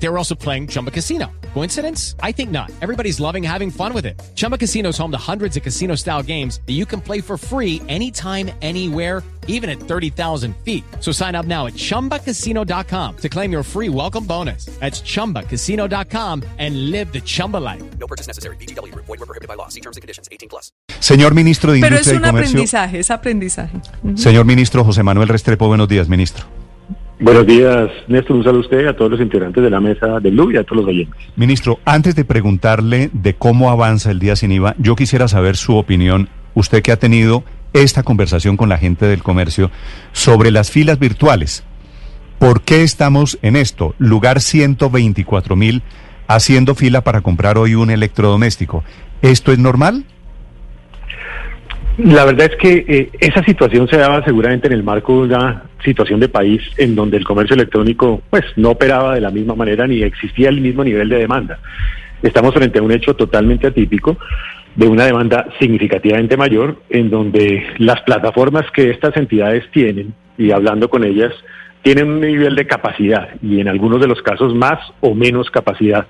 They were also playing Chumba Casino. Coincidence? I think not. Everybody's loving having fun with it. Chumba Casino is home to hundreds of casino style games that you can play for free anytime, anywhere, even at 30,000 feet. So sign up now at chumbacasino.com to claim your free welcome bonus. That's chumbacasino.com and live the Chumba life. No purchase necessary. BGW. Void were prohibited by law. See terms and conditions. 18 plus. Señor ministro de Industria Pero es Industria y un Comercio. aprendizaje, es aprendizaje. Señor ministro José Manuel Restrepo, buenos días, ministro. Buenos días, Néstor. Un saludo a usted, a todos los integrantes de la mesa del y a todos los oyentes. Ministro, antes de preguntarle de cómo avanza el día sin IVA, yo quisiera saber su opinión, usted que ha tenido esta conversación con la gente del comercio sobre las filas virtuales. ¿Por qué estamos en esto? Lugar 124 mil haciendo fila para comprar hoy un electrodoméstico. ¿Esto es normal? La verdad es que eh, esa situación se daba seguramente en el marco de una situación de país en donde el comercio electrónico pues no operaba de la misma manera ni existía el mismo nivel de demanda. Estamos frente a un hecho totalmente atípico de una demanda significativamente mayor en donde las plataformas que estas entidades tienen y hablando con ellas tienen un nivel de capacidad y en algunos de los casos más o menos capacidad.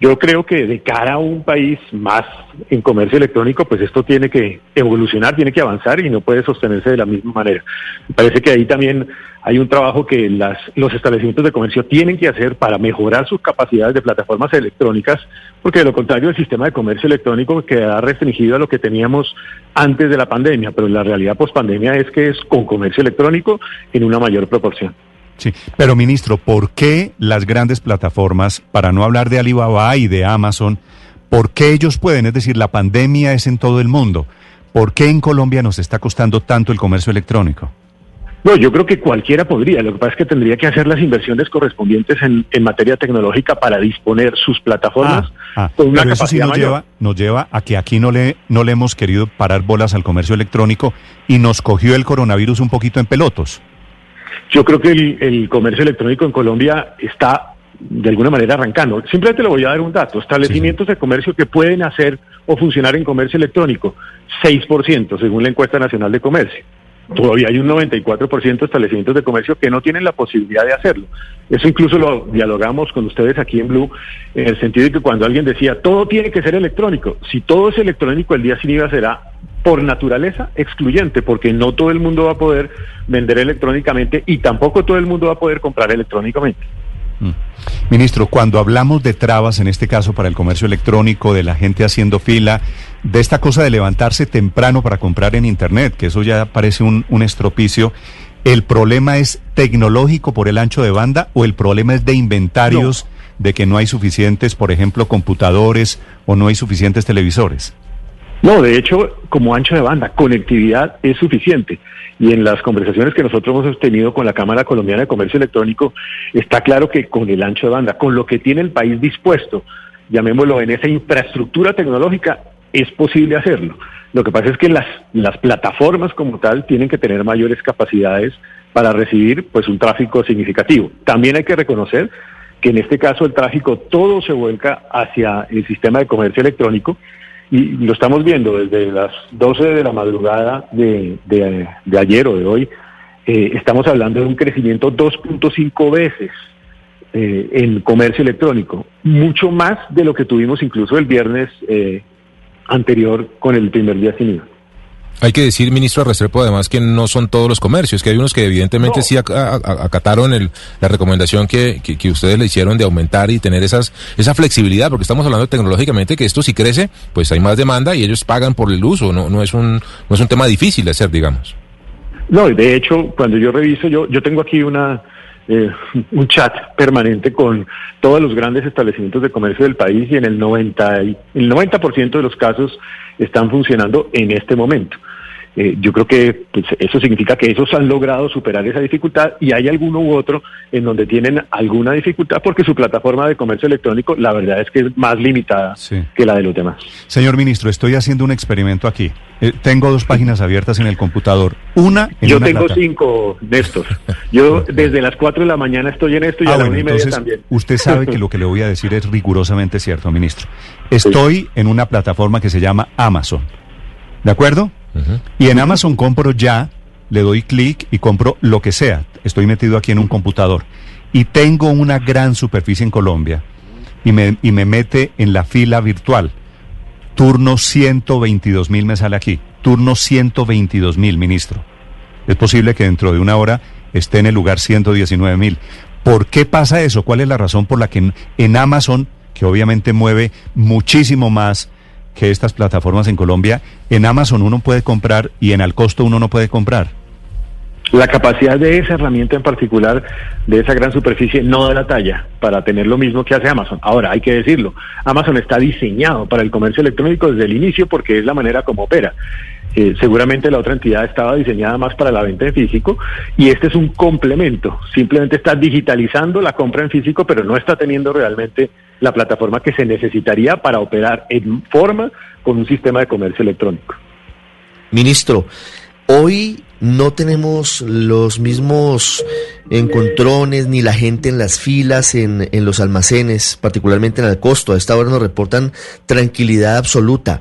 Yo creo que de cara a un país más en comercio electrónico, pues esto tiene que evolucionar, tiene que avanzar y no puede sostenerse de la misma manera. Me parece que ahí también hay un trabajo que las, los establecimientos de comercio tienen que hacer para mejorar sus capacidades de plataformas electrónicas, porque de lo contrario el sistema de comercio electrónico quedará restringido a lo que teníamos antes de la pandemia, pero la realidad post pandemia es que es con comercio electrónico en una mayor proporción. Sí, pero ministro, ¿por qué las grandes plataformas, para no hablar de Alibaba y de Amazon, por qué ellos pueden? Es decir, la pandemia es en todo el mundo. ¿Por qué en Colombia nos está costando tanto el comercio electrónico? No, yo creo que cualquiera podría. Lo que pasa es que tendría que hacer las inversiones correspondientes en, en materia tecnológica para disponer sus plataformas Ah, con una pero eso sí nos mayor. lleva, nos lleva a que aquí no le, no le hemos querido parar bolas al comercio electrónico y nos cogió el coronavirus un poquito en pelotos. Yo creo que el, el comercio electrónico en Colombia está de alguna manera arrancando. Simplemente le voy a dar un dato. Establecimientos de comercio que pueden hacer o funcionar en comercio electrónico, 6% según la encuesta nacional de comercio. Todavía hay un 94% de establecimientos de comercio que no tienen la posibilidad de hacerlo. Eso incluso lo dialogamos con ustedes aquí en Blue, en el sentido de que cuando alguien decía, todo tiene que ser electrónico, si todo es electrónico, el día sin IVA será por naturaleza excluyente, porque no todo el mundo va a poder vender electrónicamente y tampoco todo el mundo va a poder comprar electrónicamente. Mm. Ministro, cuando hablamos de trabas, en este caso para el comercio electrónico, de la gente haciendo fila, de esta cosa de levantarse temprano para comprar en Internet, que eso ya parece un, un estropicio, ¿el problema es tecnológico por el ancho de banda o el problema es de inventarios, de que no hay suficientes, por ejemplo, computadores o no hay suficientes televisores? No, de hecho, como ancho de banda, conectividad es suficiente. Y en las conversaciones que nosotros hemos tenido con la Cámara Colombiana de Comercio Electrónico, está claro que con el ancho de banda, con lo que tiene el país dispuesto, llamémoslo en esa infraestructura tecnológica, es posible hacerlo. Lo que pasa es que las, las plataformas como tal tienen que tener mayores capacidades para recibir pues un tráfico significativo. También hay que reconocer que en este caso el tráfico todo se vuelca hacia el sistema de comercio electrónico y lo estamos viendo desde las 12 de la madrugada de, de, ayer o de hoy. Eh, estamos hablando de un crecimiento 2.5 veces eh, en comercio electrónico, mucho más de lo que tuvimos incluso el viernes eh, anterior con el primer día sin IVA. Hay que decir, ministro Restrepo, además que no son todos los comercios, que hay unos que evidentemente No. sí ac- acataron el, la recomendación que, que, que ustedes le hicieron de aumentar y tener esas, esa flexibilidad, porque estamos hablando tecnológicamente que esto si crece, pues hay más demanda y ellos pagan por el uso, no, no, es, un, no es un tema difícil de hacer, digamos. No, y de hecho, cuando yo reviso, yo, yo tengo aquí una eh, un chat permanente con todos los grandes establecimientos de comercio del país y en el 90, y- el 90% de los casos están funcionando en este momento. Eh, yo creo que pues, eso significa que esos han logrado superar esa dificultad y hay alguno u otro en donde tienen alguna dificultad porque su plataforma de comercio electrónico la verdad es que es más limitada Sí. que la de los demás. Señor ministro, estoy haciendo un experimento aquí. Eh, tengo dos páginas abiertas en el computador. Una en Yo una tengo plata- cinco, Néstor. Yo desde las cuatro de la mañana estoy en esto y Ah, a la bueno, una y media también. usted sabe que lo que le voy a decir es rigurosamente cierto, ministro. Estoy en una plataforma que se llama Amazon. ¿De acuerdo? Y en Amazon compro ya, le doy clic y compro lo que sea. Estoy metido aquí en un computador. Y tengo una gran superficie en Colombia y me, y me mete en la fila virtual. Turno 122 mil me sale aquí. Turno 122 mil, ministro. Es posible que dentro de una hora esté en el lugar 119 mil. ¿Por qué pasa eso? ¿Cuál es la razón por la que en, en Amazon, que obviamente mueve muchísimo más que estas plataformas en Colombia, en Amazon uno puede comprar y en al costo uno no puede comprar? La capacidad de esa herramienta en particular, de esa gran superficie, no da la talla para tener lo mismo que hace Amazon. Ahora, hay que decirlo, Amazon está diseñado para el comercio electrónico desde el inicio porque es la manera como opera. Eh, seguramente la otra entidad estaba diseñada más para la venta en físico y este es un complemento. Simplemente está digitalizando la compra en físico, pero no está teniendo realmente la plataforma que se necesitaría para operar en forma con un sistema de comercio electrónico. Ministro, hoy no tenemos los mismos encontrones ni la gente en las filas, en, en, los almacenes, particularmente en el costo. A esta hora nos reportan tranquilidad absoluta.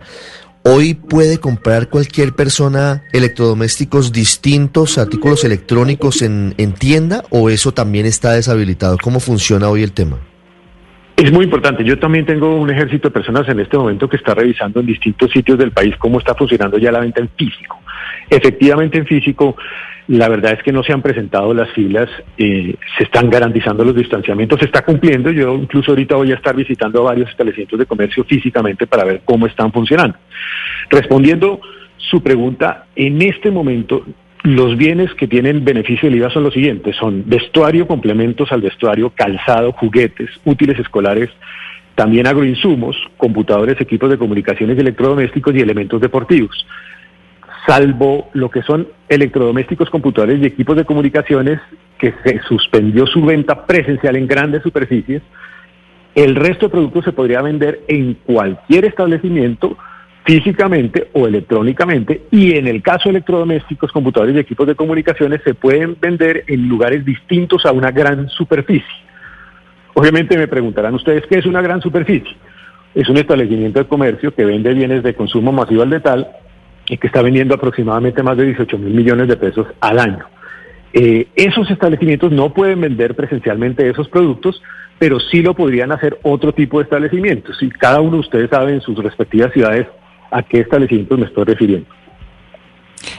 Hoy puede comprar cualquier persona electrodomésticos distintos, artículos electrónicos en, en tienda o eso también está deshabilitado. ¿Cómo funciona hoy el tema? Es muy importante. Yo también tengo un ejército de personas en este momento que está revisando en distintos sitios del país cómo está funcionando ya la venta en físico. Efectivamente, en físico, la verdad es que no se han presentado las filas, eh, se están garantizando los distanciamientos, se está cumpliendo. Yo incluso ahorita voy a estar visitando varios establecimientos de comercio físicamente para ver cómo están funcionando. Respondiendo su pregunta, en este momento los bienes que tienen beneficio del IVA son los siguientes, son vestuario, complementos al vestuario, calzado, juguetes, útiles escolares, también agroinsumos, computadores, equipos de comunicaciones electrodomésticos y elementos deportivos. Salvo lo que son electrodomésticos, computadores y equipos de comunicaciones, que se suspendió su venta presencial en grandes superficies, el resto de productos se podría vender en cualquier establecimiento físicamente o electrónicamente y en el caso de electrodomésticos, computadores y equipos de comunicaciones se pueden vender en lugares distintos a una gran superficie. Obviamente me preguntarán ustedes qué es una gran superficie. Es un establecimiento de comercio que vende bienes de consumo masivo al detal y que está vendiendo aproximadamente más de 18 mil millones de pesos al año. Eh, esos establecimientos no pueden vender presencialmente esos productos, pero sí lo podrían hacer otro tipo de establecimientos. Y cada uno de ustedes sabe en sus respectivas ciudades a qué establecimientos me estoy refiriendo.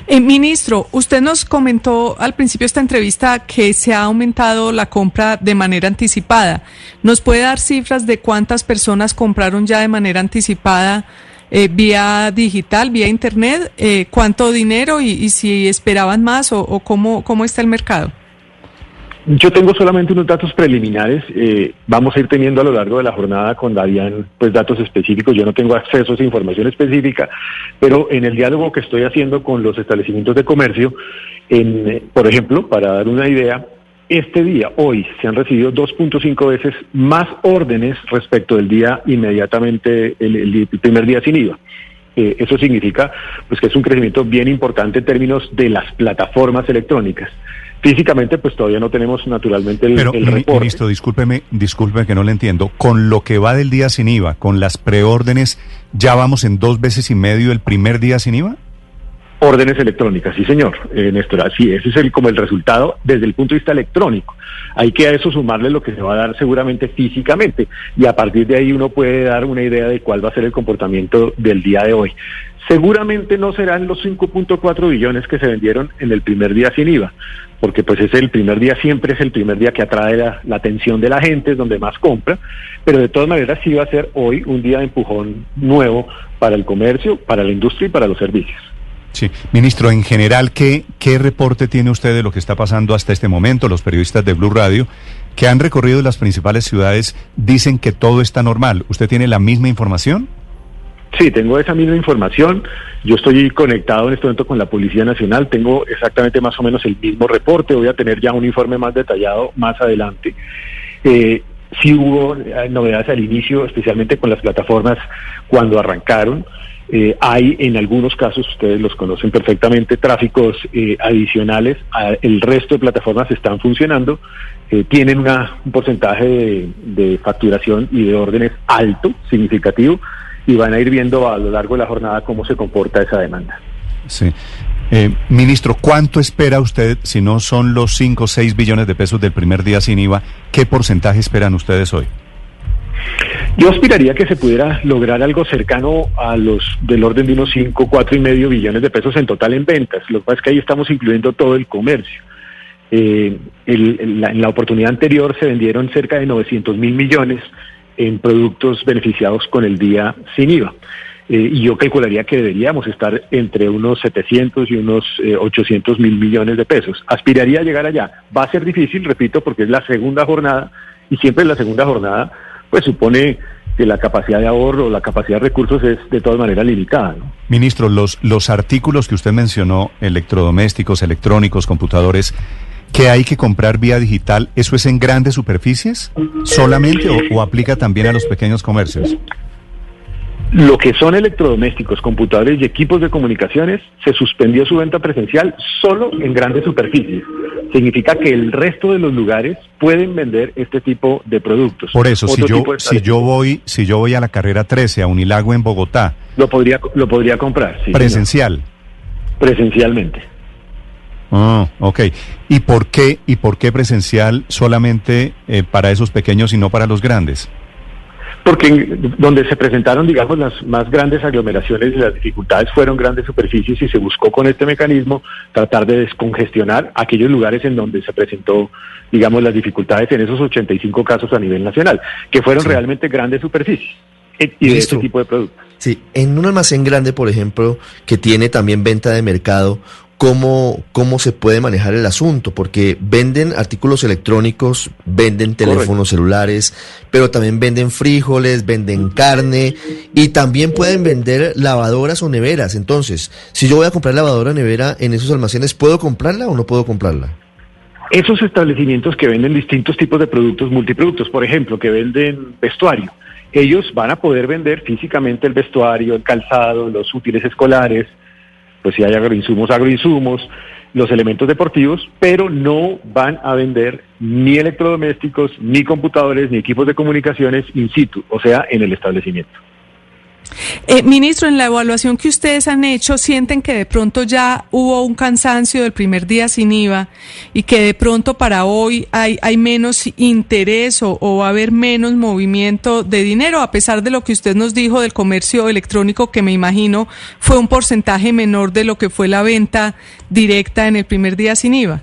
Eh, ministro, usted nos comentó al principio de esta entrevista que se ha aumentado la compra de manera anticipada. ¿Nos puede dar cifras de cuántas personas compraron ya de manera anticipada eh, vía digital, vía internet? Eh, ¿Cuánto dinero y, si esperaban más o, o cómo, cómo está el mercado? Yo tengo solamente unos datos preliminares. Eh, vamos a ir teniendo a lo largo de la jornada con Darían pues datos específicos. Yo no tengo acceso a esa información específica, pero en el diálogo que estoy haciendo con los establecimientos de comercio, en, por ejemplo, para dar una idea, este día, hoy, se han recibido 2.5 veces más órdenes respecto del día inmediatamente, el, primer día sin IVA. Eh, eso significa pues que es un crecimiento bien importante en términos de las plataformas electrónicas. Físicamente, pues todavía no tenemos naturalmente el, Pero, el reporte. Ministro, discúlpeme, discúlpeme que no le entiendo. Con lo que va del día sin IVA, con las preórdenes, ¿ya vamos en dos veces y medio el primer día sin IVA? Órdenes electrónicas, sí señor, eh, Néstor, así, ese es el, como el resultado desde el punto de vista electrónico. Hay que a eso sumarle lo que se va a dar seguramente físicamente y a partir de ahí uno puede dar una idea de cuál va a ser el comportamiento del día de hoy. Seguramente no serán los 5.4 billones que se vendieron en el primer día sin IVA, porque pues es el primer día, siempre es el primer día que atrae la, atención de la gente, es donde más compra, pero de todas maneras sí va a ser hoy un día de empujón nuevo para el comercio, para la industria y para los servicios. Sí, ministro, en general, ¿qué, ¿qué reporte tiene usted de lo que está pasando hasta este momento? Los periodistas de Blue Radio que han recorrido las principales ciudades dicen que todo está normal. ¿Usted tiene la misma información? Sí, tengo esa misma información. Yo estoy conectado en este momento con la Policía Nacional. Tengo exactamente más o menos el mismo reporte. Voy a tener ya un informe más detallado más adelante. Eh, sí hubo novedades al inicio, especialmente con las plataformas cuando arrancaron. Eh, hay en algunos casos, ustedes los conocen perfectamente, tráficos eh, adicionales. El resto de plataformas están funcionando, eh, tienen una, un porcentaje de, facturación y de órdenes alto, significativo. Y van a ir viendo a lo largo de la jornada cómo se comporta esa demanda. Sí. Eh, ministro, ¿cuánto espera usted, si no son los 5 o 6 billones de pesos del primer día sin IVA, qué porcentaje esperan ustedes hoy? Yo aspiraría que se pudiera lograr algo cercano a los del orden de unos 5, 4 y medio billones de pesos en total en ventas. Lo que pasa es que ahí estamos incluyendo todo el comercio. Eh, el- el- la- en la oportunidad anterior se vendieron cerca de 900 mil millones en productos beneficiados con el día sin IVA. Eh, y yo calcularía que deberíamos estar entre unos 700 y unos eh, 800 mil millones de pesos. Aspiraría a llegar allá. Va a ser difícil, repito, porque es la segunda jornada y siempre la segunda jornada pues supone que la capacidad de ahorro, la capacidad de recursos es de todas maneras limitada. Ministro, los, los artículos que usted mencionó, electrodomésticos, electrónicos, computadores, que hay que comprar vía digital, ¿eso es en grandes superficies solamente o, o aplica también a los pequeños comercios? Lo que son electrodomésticos, computadores y equipos de comunicaciones, se suspendió su venta presencial solo en grandes superficies. Significa que el resto de los lugares pueden vender este tipo de productos. Por eso, si yo, si yo voy, si yo voy a la carrera 13, a Unilago en Bogotá, lo podría lo podría comprar, sí, presencial. señor. presencialmente. Ah, ok. ¿Y por qué, y por qué presencial solamente eh, para esos pequeños y no para los grandes? Porque en- donde se presentaron, digamos, las más grandes aglomeraciones y las dificultades fueron grandes superficies y se buscó con este mecanismo tratar de descongestionar aquellos lugares en donde se presentó, digamos, las dificultades en esos 85 casos a nivel nacional, que fueron Sí. realmente grandes superficies y de este tipo de productos. Sí, en un almacén grande, por ejemplo, que tiene también venta de mercado, ¿cómo, cómo se puede manejar el asunto? Porque venden artículos electrónicos, venden teléfonos celulares, pero también venden frijoles, venden carne y también pueden vender lavadoras o neveras. Entonces, si yo voy a comprar lavadora o nevera en esos almacenes, ¿puedo comprarla o no puedo comprarla? Esos establecimientos que venden distintos tipos de productos, multiproductos, por ejemplo, que venden vestuario, ellos van a poder vender físicamente el vestuario, el calzado, los útiles escolares, pues si hay agroinsumos, agroinsumos, los elementos deportivos, pero no van a vender ni electrodomésticos, ni computadores, ni equipos de comunicaciones in situ, o sea, en el establecimiento. Eh, ministro, en la evaluación que ustedes han hecho, ¿sienten que de pronto ya hubo un cansancio del primer día sin IVA y que de pronto para hoy hay, hay menos interés o, o va a haber menos movimiento de dinero, a pesar de lo que usted nos dijo del comercio electrónico, que me imagino fue un porcentaje menor de lo que fue la venta directa en el primer día sin IVA?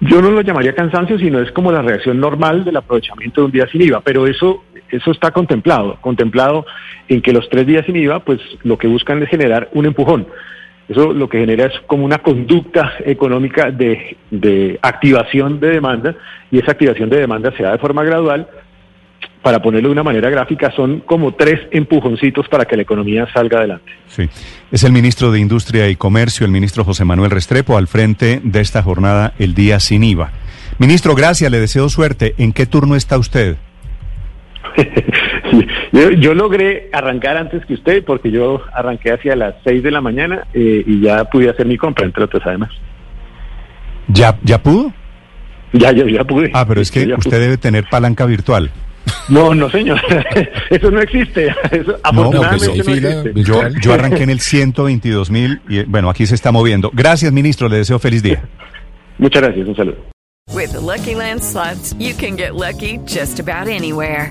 Yo no lo llamaría cansancio, sino es como la reacción normal del aprovechamiento de un día sin IVA, pero eso, eso está contemplado, contemplado en que los tres días sin IVA, pues lo que buscan es generar un empujón. Eso lo que genera es como una conducta económica de, activación de demanda y esa activación de demanda se da de forma gradual. Para ponerlo de una manera gráfica, son como tres empujoncitos para que la economía salga adelante. Sí. Es el ministro de Industria y Comercio, el ministro José Manuel Restrepo, al frente de esta jornada, el día sin IVA. Ministro, gracias, le deseo suerte. ¿En qué turno está usted? Yo, yo logré arrancar antes que usted porque yo arranqué hacia las 6 de la mañana eh, y ya pude hacer mi compra, entre otras además. ¿Ya, ya pudo? Ya, ya, ya pude. Ah, pero es que Ya usted pude. debe tener palanca virtual. No, no, señor. Eso no existe. Eso, afortunadamente pues, no fila. existe. Yo, yo arranqué en el 122 mil y bueno, aquí se está moviendo. Gracias, ministro, le deseo feliz día. Muchas gracias, un saludo. With the Lucky Land slots, you can get lucky just about anywhere.